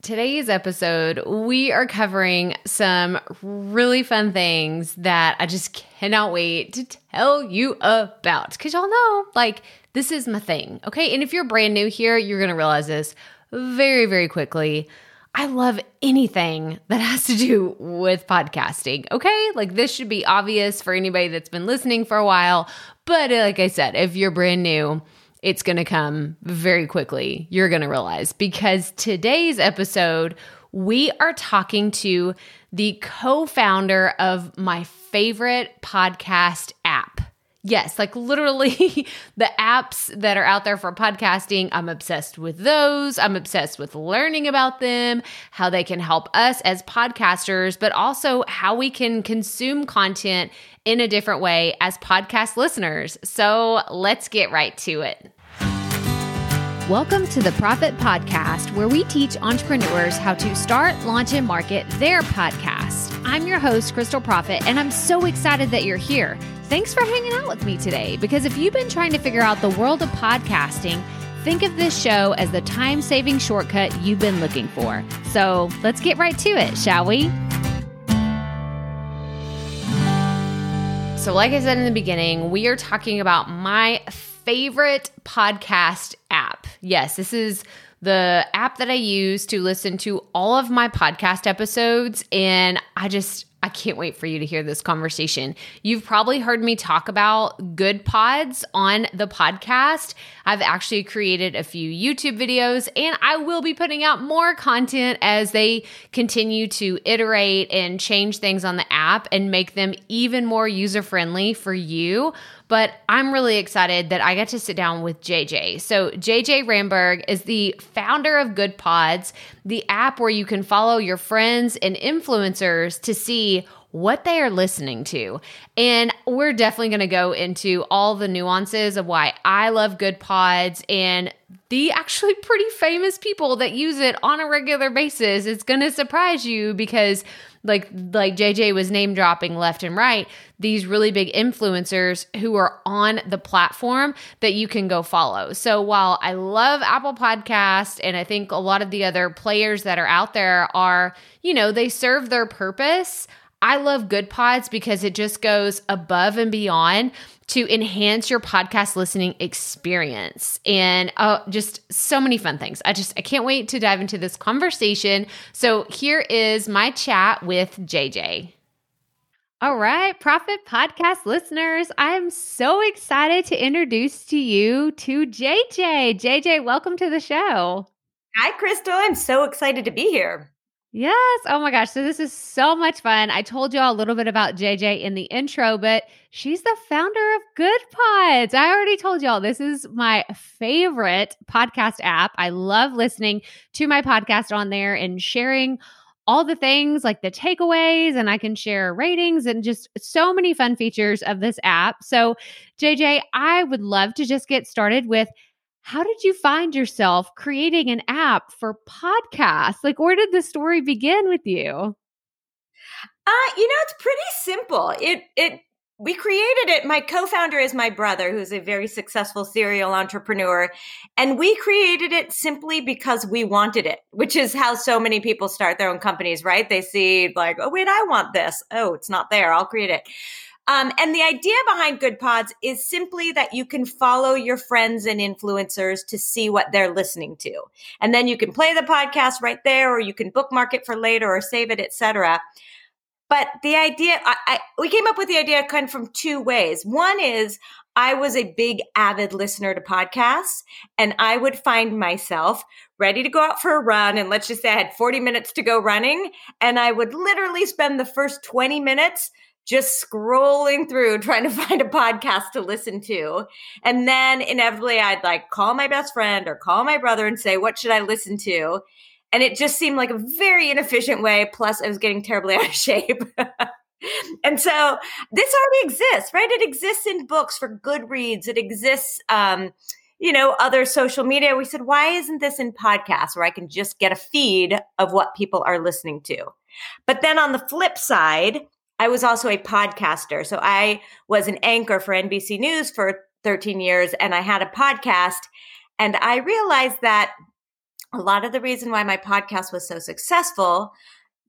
Today's episode, we are covering some really fun things that I just cannot wait to tell you about. Because y'all know, like, this is my thing. Okay. And if you're brand new here, you're to realize this very, very quickly. I love anything that has to do with podcasting. Okay. Like, this should be obvious for anybody that's been listening for a while. But like I said, if you're brand new, it's going to come very quickly. You're going to realize because today's episode, we are talking to the co founder of my favorite podcast app. Yes, like literally the apps that are out there for podcasting. I'm obsessed with those. I'm obsessed with learning about them, how they can help us as podcasters, but also how we can consume content in a different way as podcast listeners. So let's get right to it. Welcome to the Proffitt Podcast, where we teach entrepreneurs how to start, launch, and market their podcast. I'm your host, Krystal Proffitt, and I'm so excited that you're here. Thanks for hanging out with me today because if you've been trying to figure out the world of podcasting, think of this show as the time saving shortcut you've been looking for. So let's get right to it, shall we? So, like I said in the beginning, we are talking about my favorite podcast app. Yes, this is the app that I use to listen to all of my podcast episodes. And I just, I can't wait for you to hear this conversation. You've probably heard me talk about Goodpods on the podcast. I've actually created a few YouTube videos and I will be putting out more content as they continue to iterate and change things on the app and make them even more user friendly for you. But I'm really excited that I got to sit down with JJ. So, JJ Ramberg is the founder of Goodpods, the app where you can follow your friends and influencers to see what they are listening to. And we're definitely going to go into all the nuances of why I love Goodpods and the actually pretty famous people that use it on a regular basis. It's going to surprise you because like like JJ was name dropping left and right these really big influencers who are on the platform that you can go follow. So while I love Apple Podcast and I think a lot of the other players that are out there are, you know, they serve their purpose. I love Goodpods because it just goes above and beyond to enhance your podcast listening experience and uh, just so many fun things. I just I can't wait to dive into this conversation. So here is my chat with JJ. All right, Proffitt Podcast listeners, I'm so excited to introduce to you to JJ. JJ, welcome to the show. Hi, Krystal. I'm so excited to be here. Yes. Oh my gosh. So this is so much fun. I told you all a little bit about JJ in the intro, but she's the founder of Goodpods. I already told y'all this is my favorite podcast app. I love listening to my podcast on there and sharing all the things like the takeaways, and I can share ratings and just so many fun features of this app. So, JJ, I would love to just get started with how did you find yourself creating an app for podcasts? Like, where did the story begin with you? Uh, you know, it's pretty simple. It it we created it. My co-founder is my brother, who's a very successful serial entrepreneur, and we created it simply because we wanted it, which is how so many people start their own companies, right? They see like, oh wait, I want this. Oh, it's not there. I'll create it. Um, and the idea behind Goodpods is simply that you can follow your friends and influencers to see what they're listening to. And then you can play the podcast right there, or you can bookmark it for later or save it, etc. But the idea, I, I, we came up with the idea kind of from two ways. One is I was a big avid listener to podcasts and I would find myself ready to go out for a run. And let's just say I had 40 minutes to go running and I would literally spend the first 20 minutes just scrolling through trying to find a podcast to listen to. And then inevitably I'd like call my best friend or call my brother and say, what should I listen to? And it just seemed like a very inefficient way. Plus I was getting terribly out of shape. and so this already exists, right? It exists in books for Goodreads. It exists, um, you know, other social media. We said, why isn't this in podcasts where I can just get a feed of what people are listening to? But then on the flip side, I was also a podcaster. So I was an anchor for NBC News for 13 years and I had a podcast. And I realized that a lot of the reason why my podcast was so successful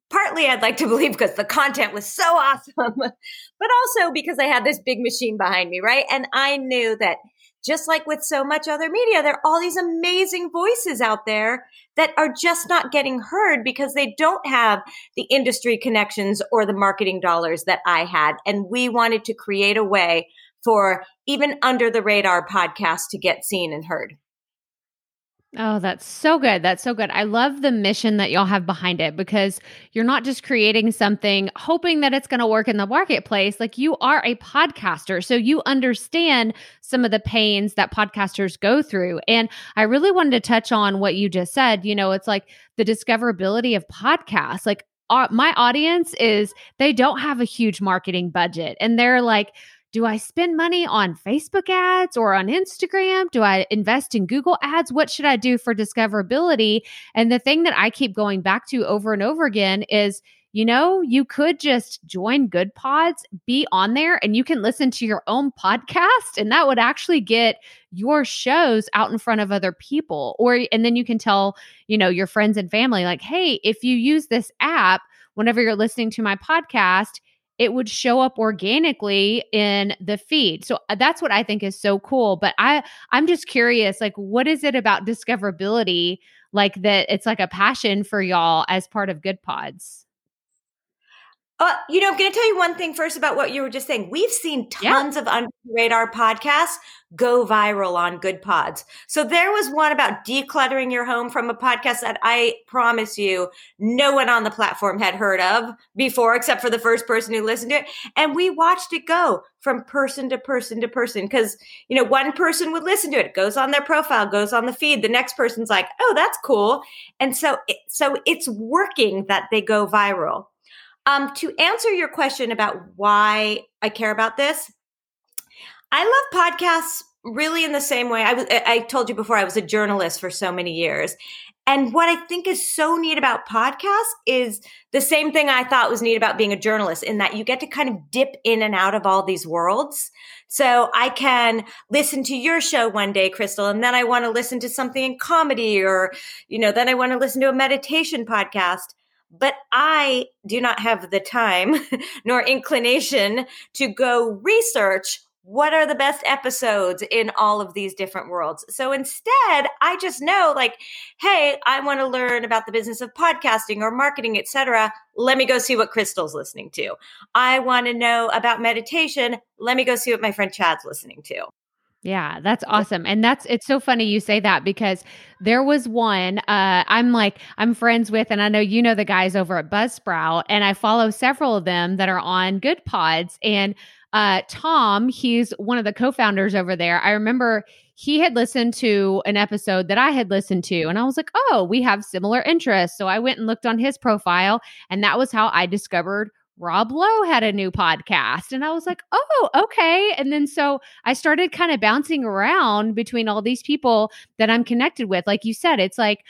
partly I'd like to believe because the content was so awesome, but also because I had this big machine behind me, right? And I knew that just like with so much other media, there are all these amazing voices out there that are just not getting heard because they don't have the industry connections or the marketing dollars that I had. And we wanted to create a way for even under the radar podcasts to get seen and heard. Oh, that's so good. That's so good. I love the mission that y'all have behind it because you're not just creating something hoping that it's going to work in the marketplace. Like you are a podcaster. So you understand some of the pains that podcasters go through. And I really wanted to touch on what you just said. You know, it's like the discoverability of podcasts. Like uh, my audience is, they don't have a huge marketing budget and they're like, do I spend money on Facebook ads or on Instagram? Do I invest in Google ads? What should I do for discoverability? And the thing that I keep going back to over and over again is, you know, you could just join Goodpods, be on there, and you can listen to your own podcast. And that would actually get your shows out in front of other people. Or, and then you can tell, you know, your friends and family, like, hey, if you use this app, whenever you're listening to my podcast, it would show up organically in the feed. So uh, that's what I think is so cool. But I I'm just curious, like, what is it about discoverability like that? It's like a passion for y'all as part of Goodpods. Uh, you know, I'm going to tell you one thing first about what you were just saying. We've seen tons yeah. of under radar podcasts go viral on Goodpods. So there was one about decluttering your home from a podcast that I promise you no one on the platform had heard of before, except for the first person who listened to it. And we watched it go from person to person to person because, you know, one person would listen to it, it goes on their profile, goes on the feed. The next person's like, oh, that's cool. And so, so it's working that they go viral. Um, to answer your question about why I care about this, I love podcasts really in the same way. I, told you before, I was a journalist for so many years. And what I think is so neat about podcasts is the same thing I thought was neat about being a journalist in that you get to kind of dip in and out of all these worlds. So I can listen to your show one day, Krystal, and then I want to listen to something in comedy or, you know, then I want to listen to a meditation podcast but I do not have the time nor inclination to go research what are the best episodes in all of these different worlds. So instead, I just know like, hey, I want to learn about the business of podcasting or marketing, etc. Let me go see what Krystal's listening to. I want to know about meditation. Let me go see what my friend Chad's listening to. Yeah, that's awesome. And that's it's so funny you say that because there was one uh I'm like I'm friends with and I know you know the guys over at Buzzsprout and I follow several of them that are on Goodpods and uh Tom, he's one of the co-founders over there. I remember he had listened to an episode that I had listened to and I was like, "Oh, we have similar interests." So I went and looked on his profile and that was how I discovered Rob Lowe had a new podcast. And I was like, oh, okay. And then so I started kind of bouncing around between all these people that I'm connected with. Like you said, it's like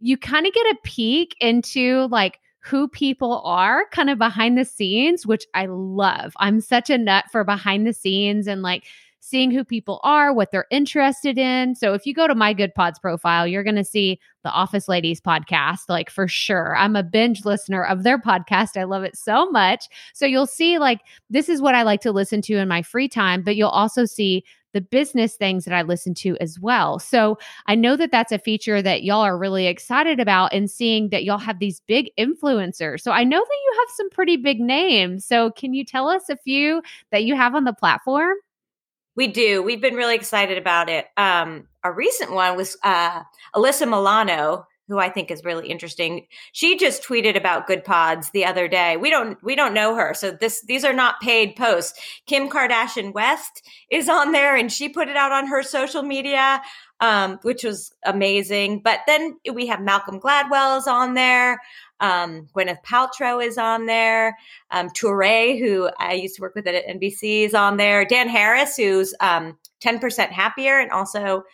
you kind of get a peek into like who people are kind of behind the scenes, which I love. I'm such a nut for behind the scenes and like seeing who people are, what they're interested in. So if you go to my Goodpods profile, you're going to see the Office Ladies podcast, like for sure. I'm a binge listener of their podcast. I love it so much. So you'll see, like, this is what I like to listen to in my free time, but you'll also see the business things that I listen to as well. So I know that that's a feature that y'all are really excited about and seeing that y'all have these big influencers. So I know that you have some pretty big names. So can you tell us a few that you have on the platform? We do. We've been really excited about it. Um, a recent one was uh, Alyssa Milano, who I think is really interesting. She just tweeted about Goodpods the other day. We don't we don't know her, so this these are not paid posts. Kim Kardashian West is on there, and she put it out on her social media, um, which was amazing. But then we have Malcolm Gladwell is on there. Um, Gwyneth Paltrow is on there. Um, Touré, who I used to work with at NBC, is on there. Dan Harris, who's um, 10% happier and also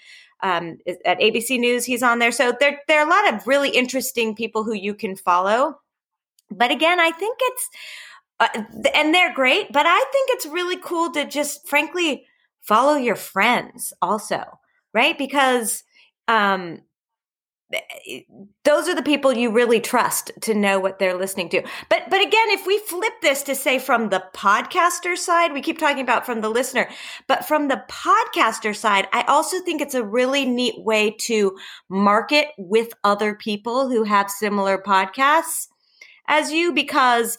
um, at ABC News, he's on there. So there, there are a lot of really interesting people who you can follow. But again, I think it's, uh, and they're great, but I think it's really cool to just frankly follow your friends also, right? Because, um, Eh, those are the people you really trust to know what they're listening to. But but again, if we flip this to say from the podcaster side, we keep talking about from the listener, but from the podcaster side, I also think it's a really neat way to market with other people who have similar podcasts as you because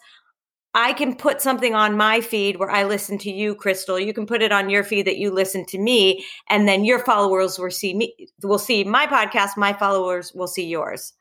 I can put something on my feed where I listen to you, Krystal. You can put it on your feed that you listen to me, and then your followers will see me. Will see my podcast. My followers will see yours.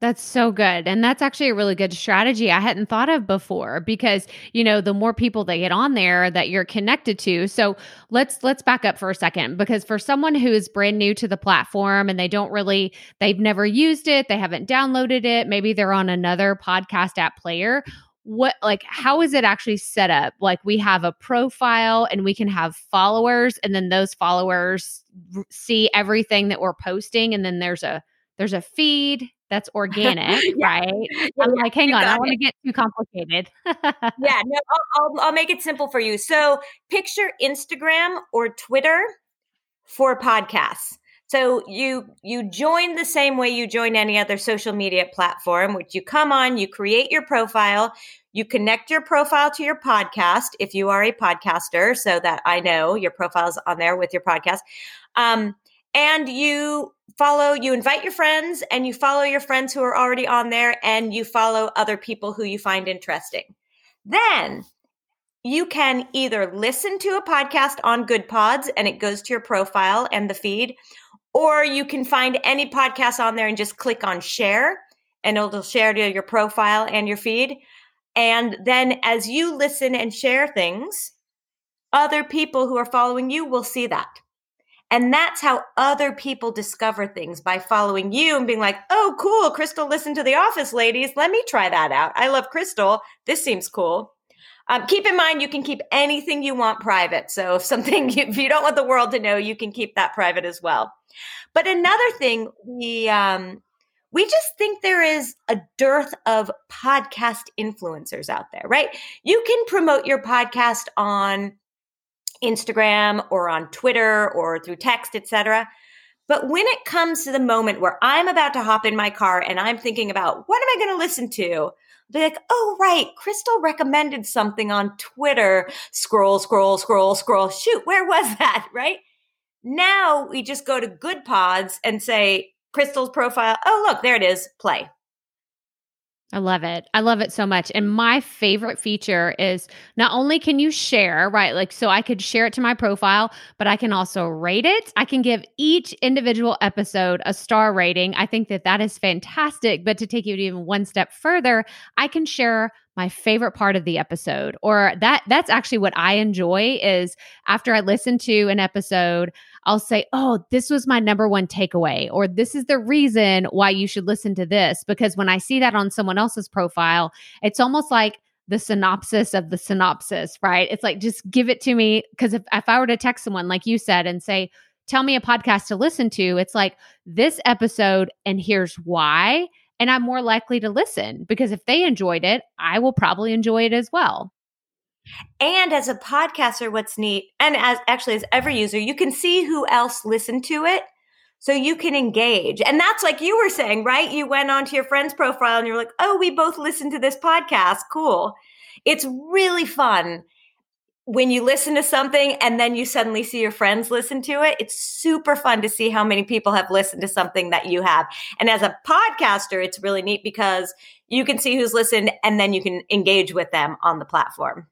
That's so good. And that's actually a really good strategy I hadn't thought of before because, you know, the more people that get on there that you're connected to. So, let's let's back up for a second because for someone who is brand new to the platform and they don't really they've never used it, they haven't downloaded it, maybe they're on another podcast app player, what like how is it actually set up? Like we have a profile and we can have followers and then those followers r- see everything that we're posting and then there's a there's a feed that's organic yeah. right? Yeah, i'm yeah, like hang on i don't want to get too complicated. Yeah no I'll, I'll, I'll make it simple for you. So picture instagram or twitter for podcasts so you you join the same way you join any other social media platform, which you come on, you create your profile, you connect your profile to your podcast if you are a podcaster, so that I know your profile's on there with your podcast. Um, and you follow, you invite your friends, and you follow your friends who are already on there, and you follow other people who you find interesting. Then you can either listen to a podcast on Goodpods and it goes to your profile and the feed, or you can find any podcast on there and just click on share and it'll share to your profile and your feed. And then as you listen and share things, other people who are following you will see that. And that's how other people discover things by following you and being like, oh, cool. Krystal listened to The Office Ladies. Let me try that out. I love Krystal. This seems cool. Um, keep in mind, you can keep anything you want private. So if something, if you don't want the world to know, you can keep that private as well. But another thing, we um, we just think there is a dearth of podcast influencers out there, right? You can promote your podcast on Instagram or on Twitter or through text, etc. But when it comes to the moment where I'm about to hop in my car and I'm thinking about what am I going to listen to? Be like, oh, right, Krystal recommended something on Twitter. Scroll, scroll, scroll, scroll. Shoot, where was that? Right? Now we just go to Goodpods and say, Krystal's profile. Oh, look, there it is. Play. I love it. I love it so much. And my favorite feature is not only can you share, right? Like, so I could share it to my profile, but I can also rate it. I can give each individual episode a star rating. I think that that is fantastic. But to take it even one step further, I can share my favorite part of the episode or that that's actually what I enjoy is after I listen to an episode I'll say, Oh, this was my number one takeaway, or this is the reason why you should listen to this. Because when I see that on someone else's profile, it's almost like the synopsis of the synopsis, right? It's like, just give it to me. Because if, if I were to text someone, like you said, and say, Tell me a podcast to listen to, it's like this episode, and here's why. And I'm more likely to listen because if they enjoyed it, I will probably enjoy it as well. And as a podcaster, what's neat, and as actually as every user, you can see who else listened to it. So you can engage. And that's like you were saying, right? You went onto your friend's profile and you're like, oh, we both listened to this podcast. Cool. It's really fun when you listen to something and then you suddenly see your friends listen to it. It's super fun to see how many people have listened to something that you have. And as a podcaster, it's really neat because you can see who's listened and then you can engage with them on the platform.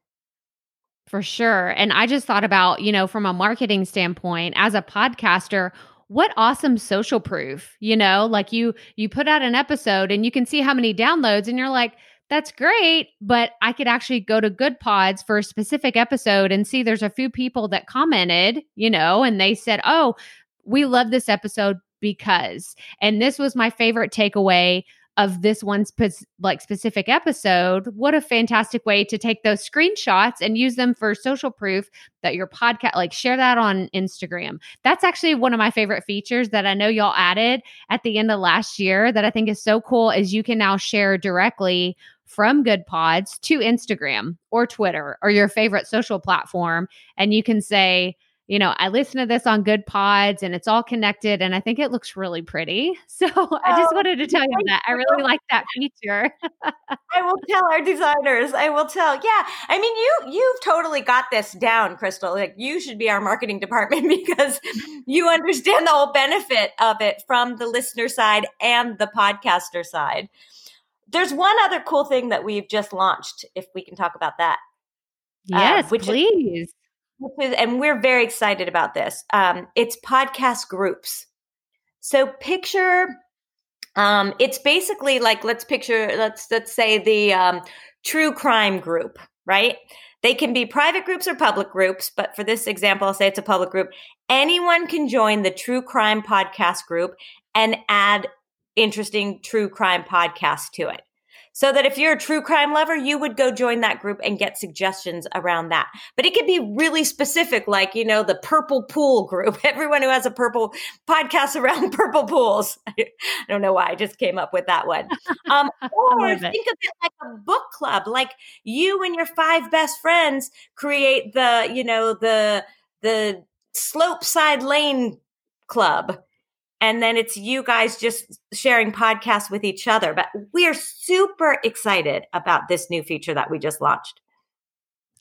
For sure. And I just thought about, you know, from a marketing standpoint, as a podcaster, what awesome social proof, you know, like you you put out an episode and you can see how many downloads and you're like, that's great, but I could actually go to Goodpods for a specific episode and see there's a few people that commented, you know, and they said, "Oh, we love this episode because." And this was my favorite takeaway of this one spe- like specific episode what a fantastic way to take those screenshots and use them for social proof that your podcast like share that on instagram. That's actually one of my favorite features that i know y'all added at the end of last year that i think is so cool is you can now share directly from Goodpods to instagram or twitter or your favorite social platform and you can say you know, I listen to this on Goodpods and it's all connected and I think it looks really pretty. So oh, I just wanted to tell you that. I really like that feature. I will tell our designers. I will tell. Yeah. I mean, you you've totally got this down, Krystal. Like you should be our marketing department because you understand the whole benefit of it from the listener side and the podcaster side. There's one other cool thing that we've just launched if we can talk about that. Uh, yes, uh, please. Is, and we're very excited about this. Um, it's podcast groups. So picture, um, it's basically like let's picture let's let's say the um, true crime group, right? They can be private groups or public groups, but for this example, I'll say it's a public group. Anyone can join the true crime podcast group and add interesting true crime podcasts to it so that if you're a true crime lover, you would go join that group and get suggestions around that. But it could be really specific, like, you know, the purple pool group. Everyone who has a purple podcast around purple pools. I don't know why I just came up with that one. Um, or think of it like a book club, like you and your five best friends create the, you know, the, the slope side lane club and then it's you guys just sharing podcasts with each other. But we are super excited about this new feature that we just launched.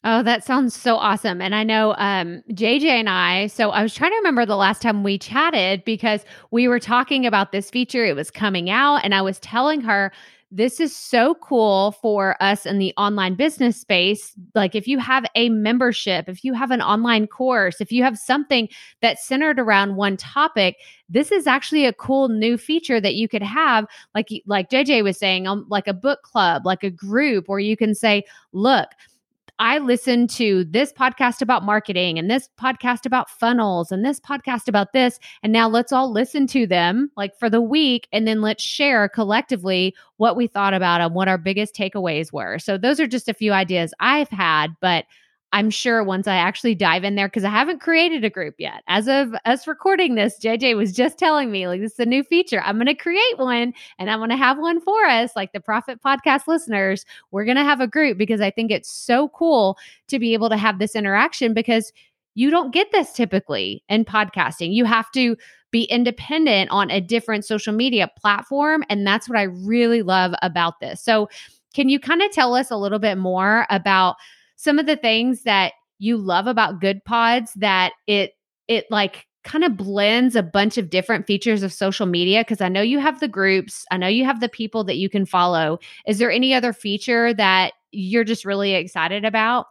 Oh, that sounds so awesome. And I know um, JJ and I, so I was trying to remember the last time we chatted because we were talking about this feature. It was coming out, and I was telling her this is so cool for us in the online business space. Like, if you have a membership, if you have an online course, if you have something that's centered around one topic, this is actually a cool new feature that you could have. Like, like JJ was saying, um, like a book club, like a group where you can say, look, I listen to this podcast about marketing and this podcast about funnels and this podcast about this. And now let's all listen to them like for the week and then let's share collectively what we thought about them, what our biggest takeaways were. So those are just a few ideas I've had, but I'm sure once I actually dive in there, because I haven't created a group yet. As of us recording this, JJ was just telling me, like, this is a new feature. I'm going to create one and I'm going to have one for us, like the Proffitt Podcast listeners. We're going to have a group because I think it's so cool to be able to have this interaction because you don't get this typically in podcasting. You have to be independent on a different social media platform. And that's what I really love about this. So, can you kind of tell us a little bit more about? Some of the things that you love about Goodpods that it it like kind of blends a bunch of different features of social media because I know you have the groups, I know you have the people that you can follow. Is there any other feature that you're just really excited about?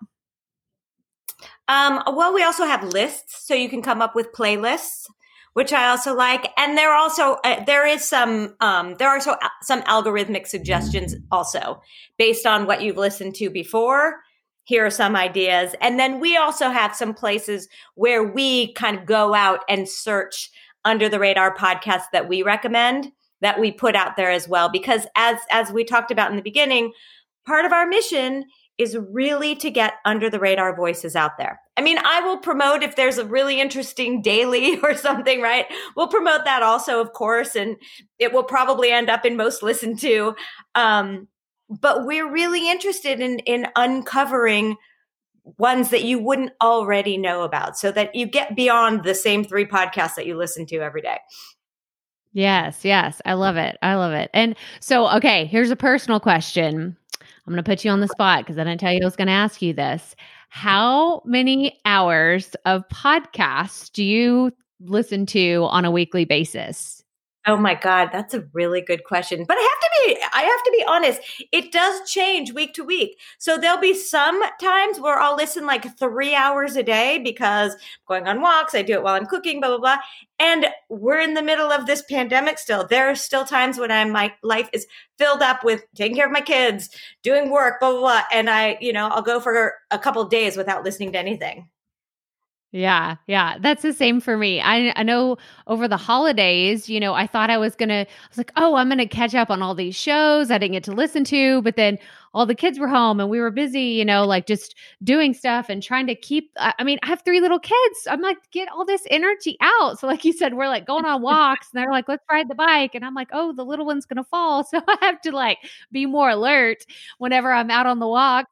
Um, well, we also have lists, so you can come up with playlists, which I also like. And there also uh, there is some um, there are so some algorithmic suggestions also based on what you've listened to before here are some ideas. And then we also have some places where we kind of go out and search under the radar podcasts that we recommend that we put out there as well because as as we talked about in the beginning, part of our mission is really to get under the radar voices out there. I mean, I will promote if there's a really interesting daily or something, right? We'll promote that also, of course, and it will probably end up in most listened to. Um, but we're really interested in in uncovering ones that you wouldn't already know about so that you get beyond the same three podcasts that you listen to every day. Yes, yes. I love it. I love it. And so, okay, here's a personal question. I'm going to put you on the spot because I didn't tell you I was going to ask you this. How many hours of podcasts do you listen to on a weekly basis? Oh my God, that's a really good question. But I have to be, I have to be honest. It does change week to week. So there'll be some times where I'll listen like three hours a day because I'm going on walks. I do it while I'm cooking, blah, blah, blah. And we're in the middle of this pandemic still. There are still times when I'm, my life is filled up with taking care of my kids, doing work, blah, blah, blah. And I, you know, I'll go for a couple days without listening to anything. Yeah, yeah, that's the same for me. I I know over the holidays, you know, I thought I was gonna. I was like, oh, I'm gonna catch up on all these shows I didn't get to listen to, but then all the kids were home and we were busy, you know, like just doing stuff and trying to keep. I mean, I have three little kids. I'm like, get all this energy out. So, like you said, we're like going on walks, and they're like, let's ride the bike, and I'm like, oh, the little one's gonna fall, so I have to like be more alert whenever I'm out on the walk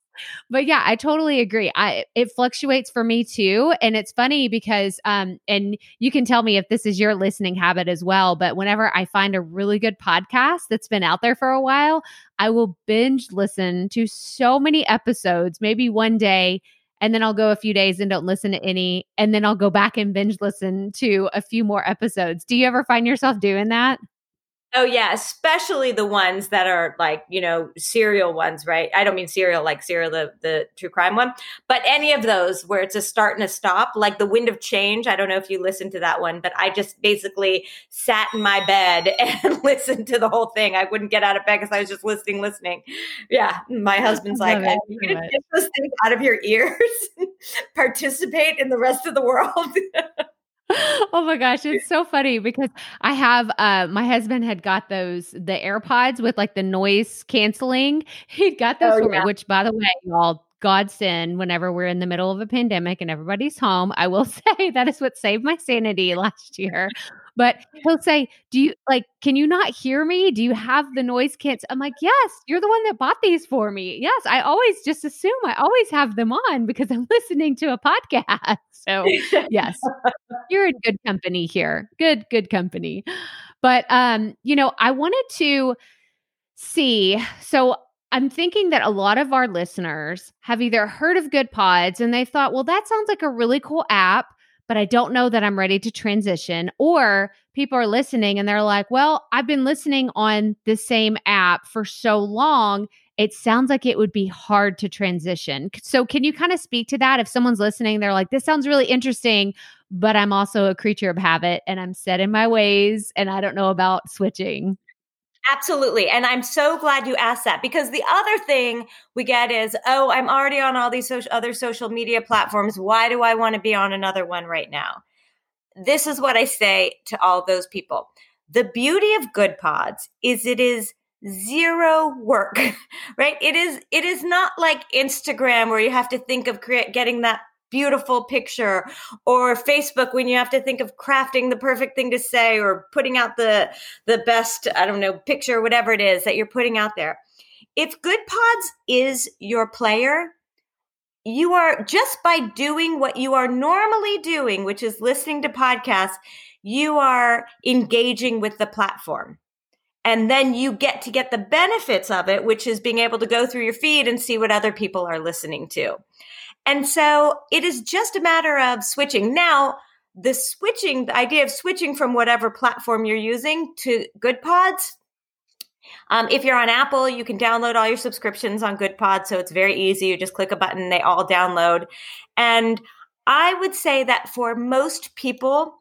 but yeah, I totally agree. I it fluctuates for me too, and it's funny because um, and you can tell me if this is your listening habit as well. But whenever I find a really good podcast that's been out there for a while, I will binge listen to so many episodes, maybe one day. And then I'll go a few days and don't listen to any. And then I'll go back and binge listen to a few more episodes. Do you ever find yourself doing that? Oh yeah, especially the ones that are like, you know, serial ones, right? I don't mean serial like serial the the true crime one, but any of those where it's a start and a stop, like The Wind of Change. I don't know if you listened to that one, but I just basically sat in my bed and listened to the whole thing. I wouldn't get out of bed because I was just listening, listening. Yeah, my husband's like, "You get those things out of your ears, participate in the rest of the world." oh my gosh, it's so funny because I have uh my husband had got those the AirPods with like the noise canceling. He'd got those oh, yeah. me, which by the way, y'all godsend whenever we're in the middle of a pandemic and everybody's home. I will say that is what saved my sanity last year. But he'll say, Do you like, can you not hear me? Do you have the noise cancel? I'm like, Yes, you're the one that bought these for me. Yes, I always just assume I always have them on because I'm listening to a podcast. So, yes, you're in good company here. Good, good company. But, um, you know, I wanted to see. So, I'm thinking that a lot of our listeners have either heard of Goodpods and they thought, well, that sounds like a really cool app, but I don't know that I'm ready to transition. Or people are listening and they're like, well, I've been listening on the same app for so long. It sounds like it would be hard to transition. So, can you kind of speak to that? If someone's listening, they're like, this sounds really interesting, but I'm also a creature of habit and I'm set in my ways and I don't know about switching. Absolutely. And I'm so glad you asked that because the other thing we get is, oh, I'm already on all these social, other social media platforms. Why do I want to be on another one right now? This is what I say to all those people. The beauty of Goodpods is it is zero work right it is it is not like instagram where you have to think of create, getting that beautiful picture or facebook when you have to think of crafting the perfect thing to say or putting out the the best i don't know picture whatever it is that you're putting out there. If Goodpods is your player you are just by doing what you are normally doing which is listening to podcasts you are engaging with the platform. And then you get to get the benefits of it which is being able to go through your feed and see what other people are listening to and so it is just a matter of switching. Now, the switching, the idea of switching from whatever platform you're using to Goodpods. Um, if you're on Apple, you can download all your subscriptions on Goodpods. So it's very easy. You just click a button, they all download. And I would say that for most people,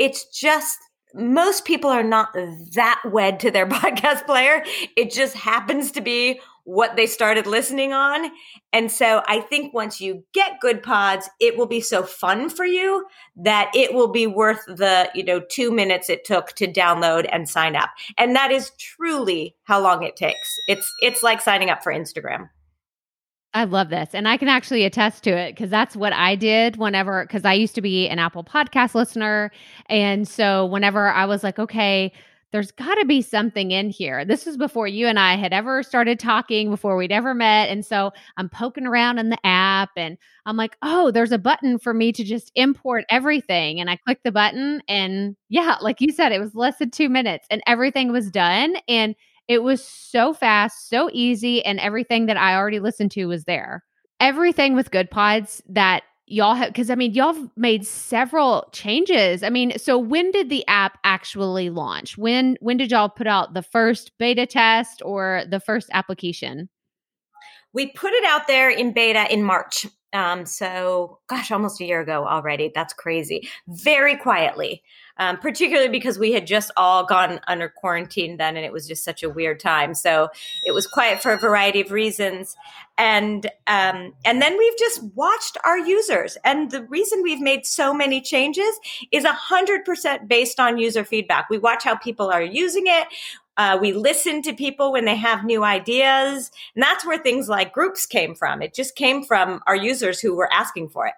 it's just most people are not that wed to their podcast player. It just happens to be what they started listening on. And so I think once you get Goodpods, it will be so fun for you that it will be worth the, you know, 2 minutes it took to download and sign up. And that is truly how long it takes. It's it's like signing up for Instagram. I love this. And I can actually attest to it because that's what I did whenever, because I used to be an Apple podcast listener. And so whenever I was like, okay, there's got to be something in here. This was before you and I had ever started talking, before we'd ever met. And so I'm poking around in the app and I'm like, oh, there's a button for me to just import everything. And I click the button. And yeah, like you said, it was less than two minutes and everything was done. And it was so fast, so easy. And everything that I already listened to was there. Everything with Goodpods that y'all have because i mean y'all have made several changes. I mean so when did the app actually launch? When when did y'all put out the first beta test or the first application? We put it out there in beta in march um, so gosh almost a year ago already that's crazy very quietly um, particularly because we had just all gone under quarantine then and it was just such a weird time. So it was quiet for a variety of reasons. And um, and then we've just watched our users. And the reason we've made so many changes is 100% based on user feedback. We watch how people are using it. Uh, we listen to people when they have new ideas. And that's where things like groups came from. It just came from our users who were asking for it.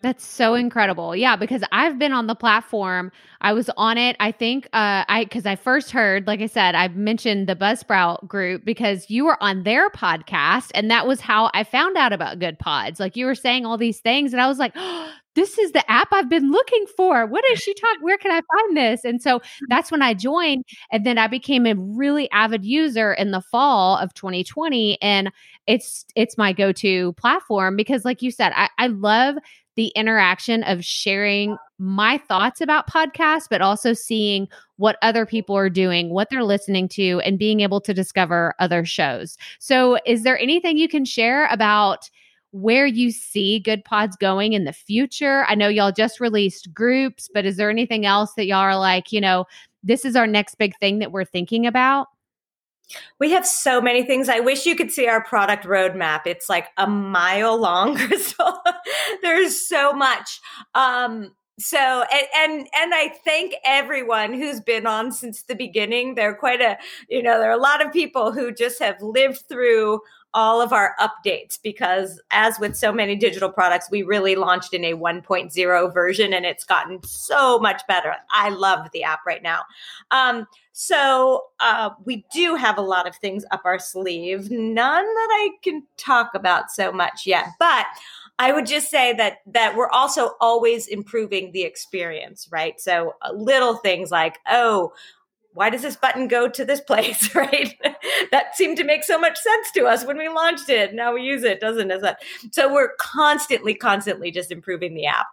That's so incredible. Yeah, because I've been on the platform. I was on it. I think uh I cuz I first heard, like I said, I mentioned the Buzzsprout group because you were on their podcast and that was how I found out about Goodpods. Like you were saying all these things and I was like, oh, this is the app I've been looking for. What is she talking? Where can I find this? And so that's when I joined. And then I became a really avid user in the fall of 2020. And it's it's my go-to platform because like you said, I, I love the interaction of sharing my thoughts about podcasts, but also seeing what other people are doing, what they're listening to, and being able to discover other shows. So, is there anything you can share about? Where you see Goodpods going in the future. I know y'all just released groups, but is there anything else that y'all are like, you know, this is our next big thing that we're thinking about? We have so many things. I wish you could see our product roadmap. It's like a mile long, Krystal. There's so much. Um, so and, and and i thank everyone who's been on since the beginning there are quite a you know there are a lot of people who just have lived through all of our updates because as with so many digital products we really launched in a 1.0 version and it's gotten so much better. I love the app right now. Um, so uh, we do have a lot of things up our sleeve. None that i can talk about so much yet but I would just say that that we're also always improving the experience, right? So uh, little things like, oh, why does this button go to this place, right? that seemed to make so much sense to us when we launched it. Now we use it, doesn't it? So we're constantly, constantly just improving the app.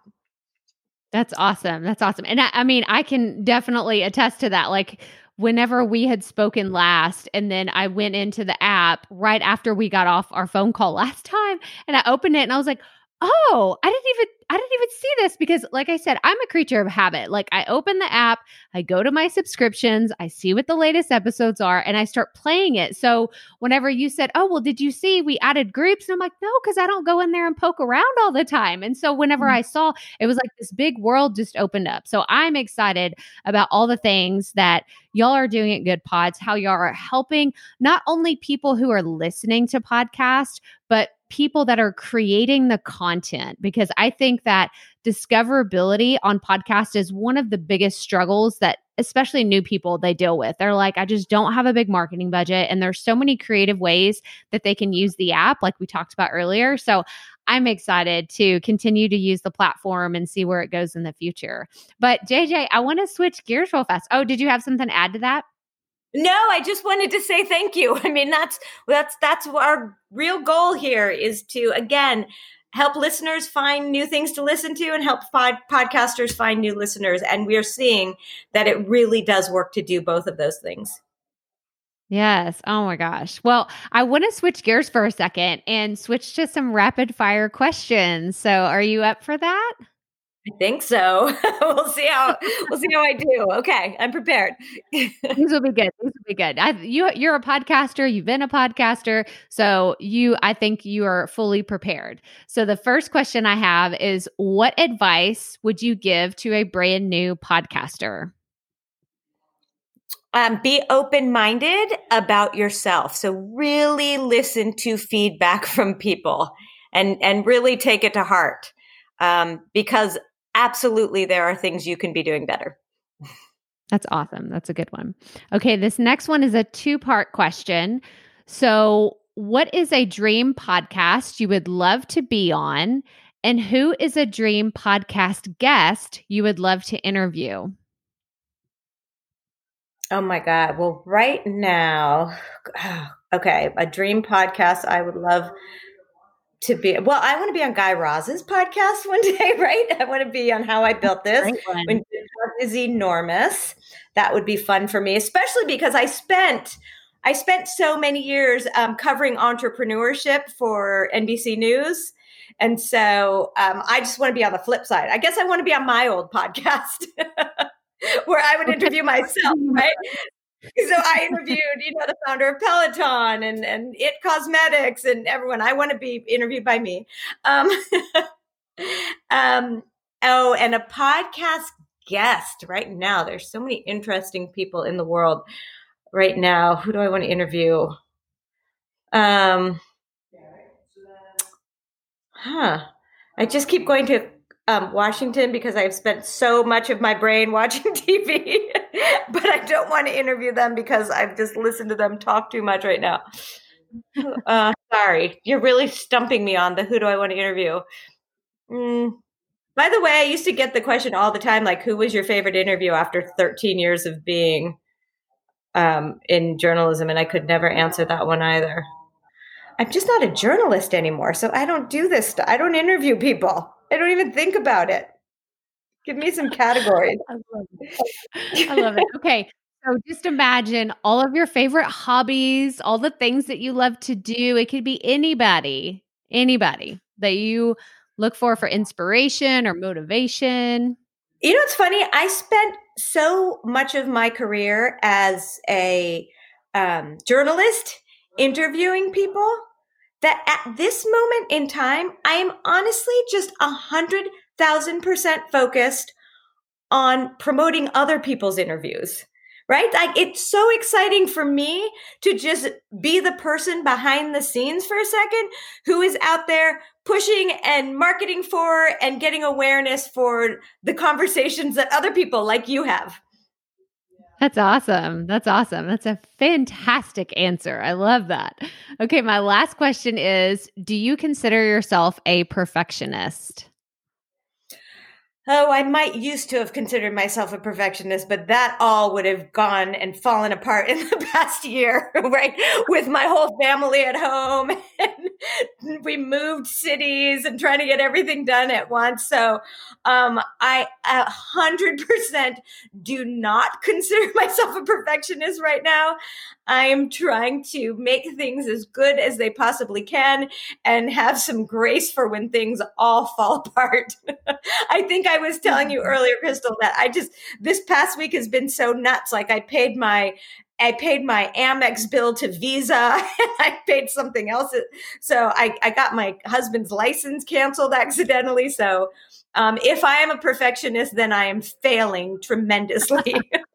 That's awesome. That's awesome. And I, I mean, I can definitely attest to that. Like whenever we had spoken last and then I went into the app right after we got off our phone call last time and I opened it and I was like, oh, I didn't even I didn't even see this because like I said, I'm a creature of habit. Like I open the app, I go to my subscriptions, I see what the latest episodes are and I start playing it. So whenever you said, "Oh, well, did you see we added groups?" and I'm like, "No, cuz I don't go in there and poke around all the time." And so whenever mm-hmm. I saw, it was like this big world just opened up. So I'm excited about all the things that y'all are doing at Goodpods, how y'all are helping not only people who are listening to podcasts, but people that are creating the content because I think that discoverability on podcast is one of the biggest struggles that especially new people they deal with. They're like I just don't have a big marketing budget and there's so many creative ways that they can use the app like we talked about earlier. So I'm excited to continue to use the platform and see where it goes in the future. But JJ, I want to switch gears real fast. Oh, did you have something to add to that? No, I just wanted to say thank you. I mean, that's that's that's our real goal here is to again help listeners find new things to listen to and help pod- podcasters find new listeners and we are seeing that it really does work to do both of those things. Yes. Oh my gosh. Well, I want to switch gears for a second and switch to some rapid fire questions. So, are you up for that? I think so. we'll see how we'll see how I do. Okay, I'm prepared. These will be good. These will be good. I, you you're a podcaster. You've been a podcaster, so you I think you are fully prepared. So the first question I have is, what advice would you give to a brand new podcaster? Um, be open minded about yourself. So really listen to feedback from people and and really take it to heart um, because absolutely there are things you can be doing better. That's awesome. That's a good one. Okay, this next one is a two part question. So, what is a dream podcast you would love to be on? And who is a dream podcast guest you would love to interview? Oh my God. Well, right now, okay, a dream podcast I would love to be well i want to be on guy raz's podcast one day right? I want to be on how i built this when is enormous. That would be fun for me especially because i spent i spent so many years um, covering entrepreneurship for nbc news. And so um, i just want to be on the flip side. I guess i want to be on my old podcast where i would interview myself right so I interviewed, you know, the founder of Peloton and and It Cosmetics and everyone. I want to be interviewed by me. Um, um, oh, and a podcast guest right now. There's so many interesting people in the world right now. Who do I want to interview? Um, huh. I just keep going to um, Washington because I've spent so much of my brain watching TV, but I don't want to interview them because I've just listened to them talk too much right now. Uh, sorry, you're really stumping me on the who do I want to interview. Mm. By the way, I used to get the question all the time, like, who was your favorite interview after 13 years of being um, in journalism? And I could never answer that one either. I'm just not a journalist anymore, so I don't do this. Stuff. I don't interview people. I don't even think about it. Give me some categories. I love it. I love it. Okay. So just imagine all of your favorite hobbies, all the things that you love to do. It could be anybody, anybody that you look for for inspiration or motivation. You know, it's funny. I spent so much of my career as a um, journalist interviewing people that at this moment in time, I am honestly just a hundred thousand percent focused on promoting other people's interviews right? Like it's so exciting for me to just be the person behind the scenes for a second who is out there pushing and marketing for and getting awareness for the conversations that other people like you have. That's awesome. That's awesome. That's a fantastic answer. I love that. Okay, my last question is Do you consider yourself a perfectionist? Oh, I might used to have considered myself a perfectionist, but that all would have gone and fallen apart in the past year, right? With my whole family at home. And we moved cities and trying to get everything done at once. So um, I a hundred percent do not consider myself a perfectionist right now. I am trying to make things as good as they possibly can and have some grace for when things all fall apart. I think I was telling you earlier, Krystal, that I just, this past week has been so nuts. Like I paid my, I paid my Amex bill to Visa I paid something else. So I, I got my husband's license canceled accidentally. So um, if I am a perfectionist, then I am failing tremendously.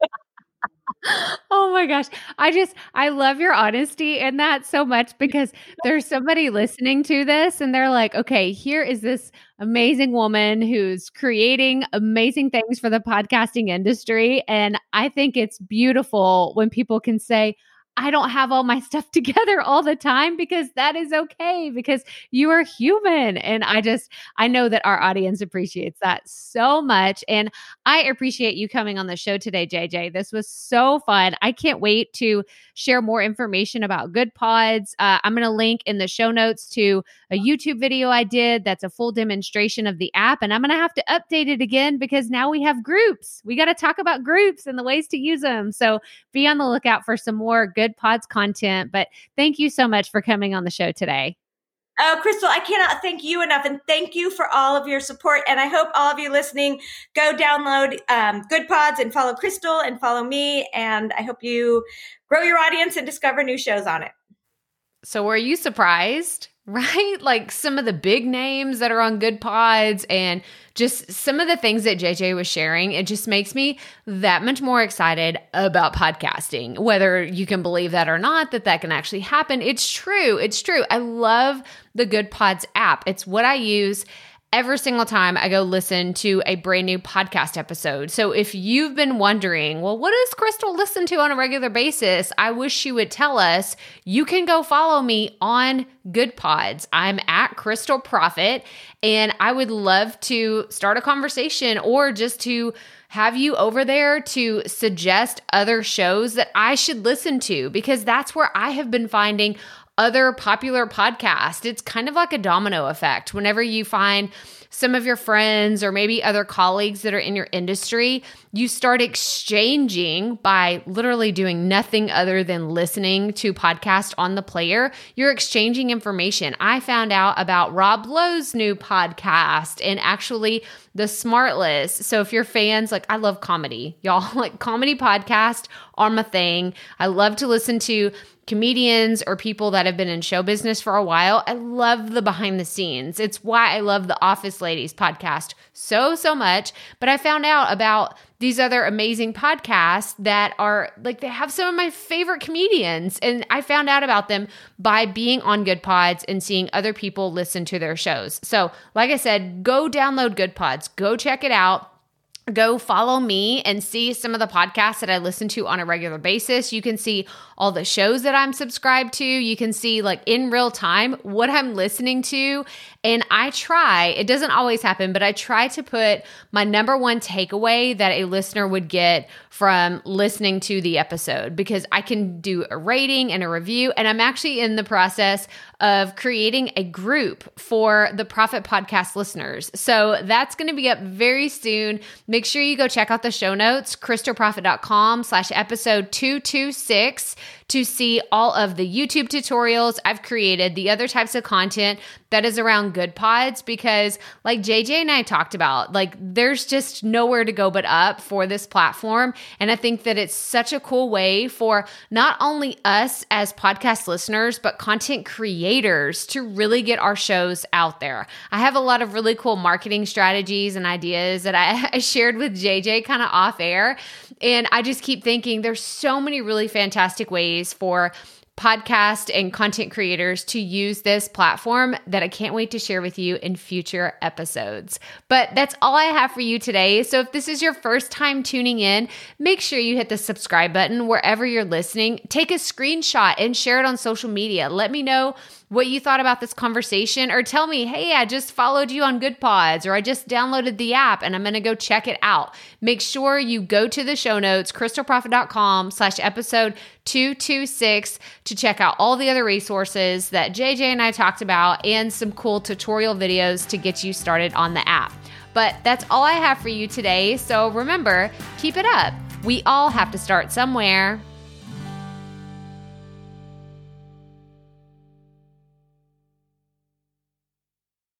oh my gosh. I just, I love your honesty in that so much because there's somebody listening to this and they're like, okay, here is this amazing woman who's creating amazing things for the podcasting industry. And I think it's beautiful when people can say, I don't have all my stuff together all the time because that is okay because you are human. And I just, I know that our audience appreciates that so much. And I appreciate you coming on the show today, JJ. This was so fun. I can't wait to share more information about Goodpods. Uh, I'm going to link in the show notes to a YouTube video I did that's a full demonstration of the app. And I'm going to have to update it again because now we have groups. We got to talk about groups and the ways to use them. So be on the lookout for some more Goodpods content. But thank you so much for coming on the show today. Oh, Krystal, I cannot thank you enough. And thank you for all of your support. And I hope all of you listening go download um, Goodpods and follow Krystal and follow me. And I hope you grow your audience and discover new shows on it. So, were you surprised? Right? Like some of the big names that are on Goodpods and just some of the things that JJ was sharing, it just makes me that much more excited about podcasting. Whether you can believe that or not, that that can actually happen. It's true. It's true. I love the Goodpods app. It's what I use every single time I go listen to a brand new podcast episode. So if you've been wondering, well, what does Krystal listen to on a regular basis? I wish she would tell us. You can go follow me on Goodpods. I'm at Krystal Proffitt, and I would love to start a conversation or just to have you over there to suggest other shows that I should listen to because that's where I have been finding other popular podcasts. It's kind of like a domino effect. Whenever you find some of your friends or maybe other colleagues that are in your industry, you start exchanging by literally doing nothing other than listening to podcast on the player. You're exchanging information. I found out about Rob Lowe's new podcast and actually the SmartLess. So if you're fans, like I love comedy, y'all like comedy podcast are my thing. I love to listen to comedians or people that have been in show business for a while. I love the behind the scenes. It's why I love the Office Ladies podcast so, so much. But I found out about these other amazing podcasts that are like they have some of my favorite comedians. And I found out about them by being on Goodpods and seeing other people listen to their shows. So, like I said, go download Goodpods, go check it out go follow me and see some of the podcasts that I listen to on a regular basis. You can see all the shows that I'm subscribed to. You can see, like, in real time what I'm listening to. And I try, it doesn't always happen, but I try to put my number one takeaway that a listener would get from listening to the episode because I can do a rating and a review. And I'm actually in the process of creating a group for the Proffitt Podcast listeners. So that's going to be up very soon. Make sure you go check out the show notes, krystalproffitt.com slash episode 226 to see all of the YouTube tutorials. I've created, the other types of content that is around Goodpods because like JJ and I talked about, like there's just nowhere to go but up for this platform. And I think that it's such a cool way for not only us as podcast listeners but content creators to really get our shows out there. I have a lot of really cool marketing strategies and ideas that I, I shared with JJ kind of off air. And I just keep thinking there's so many really fantastic ways for podcast and content creators to use this platform that I can't wait to share with you in future episodes. But that's all I have for you today. So if this is your first time tuning in, make sure you hit the subscribe button wherever you're listening. Take a screenshot and share it on social media. Let me know what you thought about this conversation or tell me, hey, I just followed you on Goodpods or I just downloaded the app and I'm going to go check it out. Make sure you go to the show notes, krystalproffitt.com slash episode 226 to check out all the other resources that JJ and I talked about and some cool tutorial videos to get you started on the app. But that's all I have for you today. So remember, keep it up. We all have to start somewhere.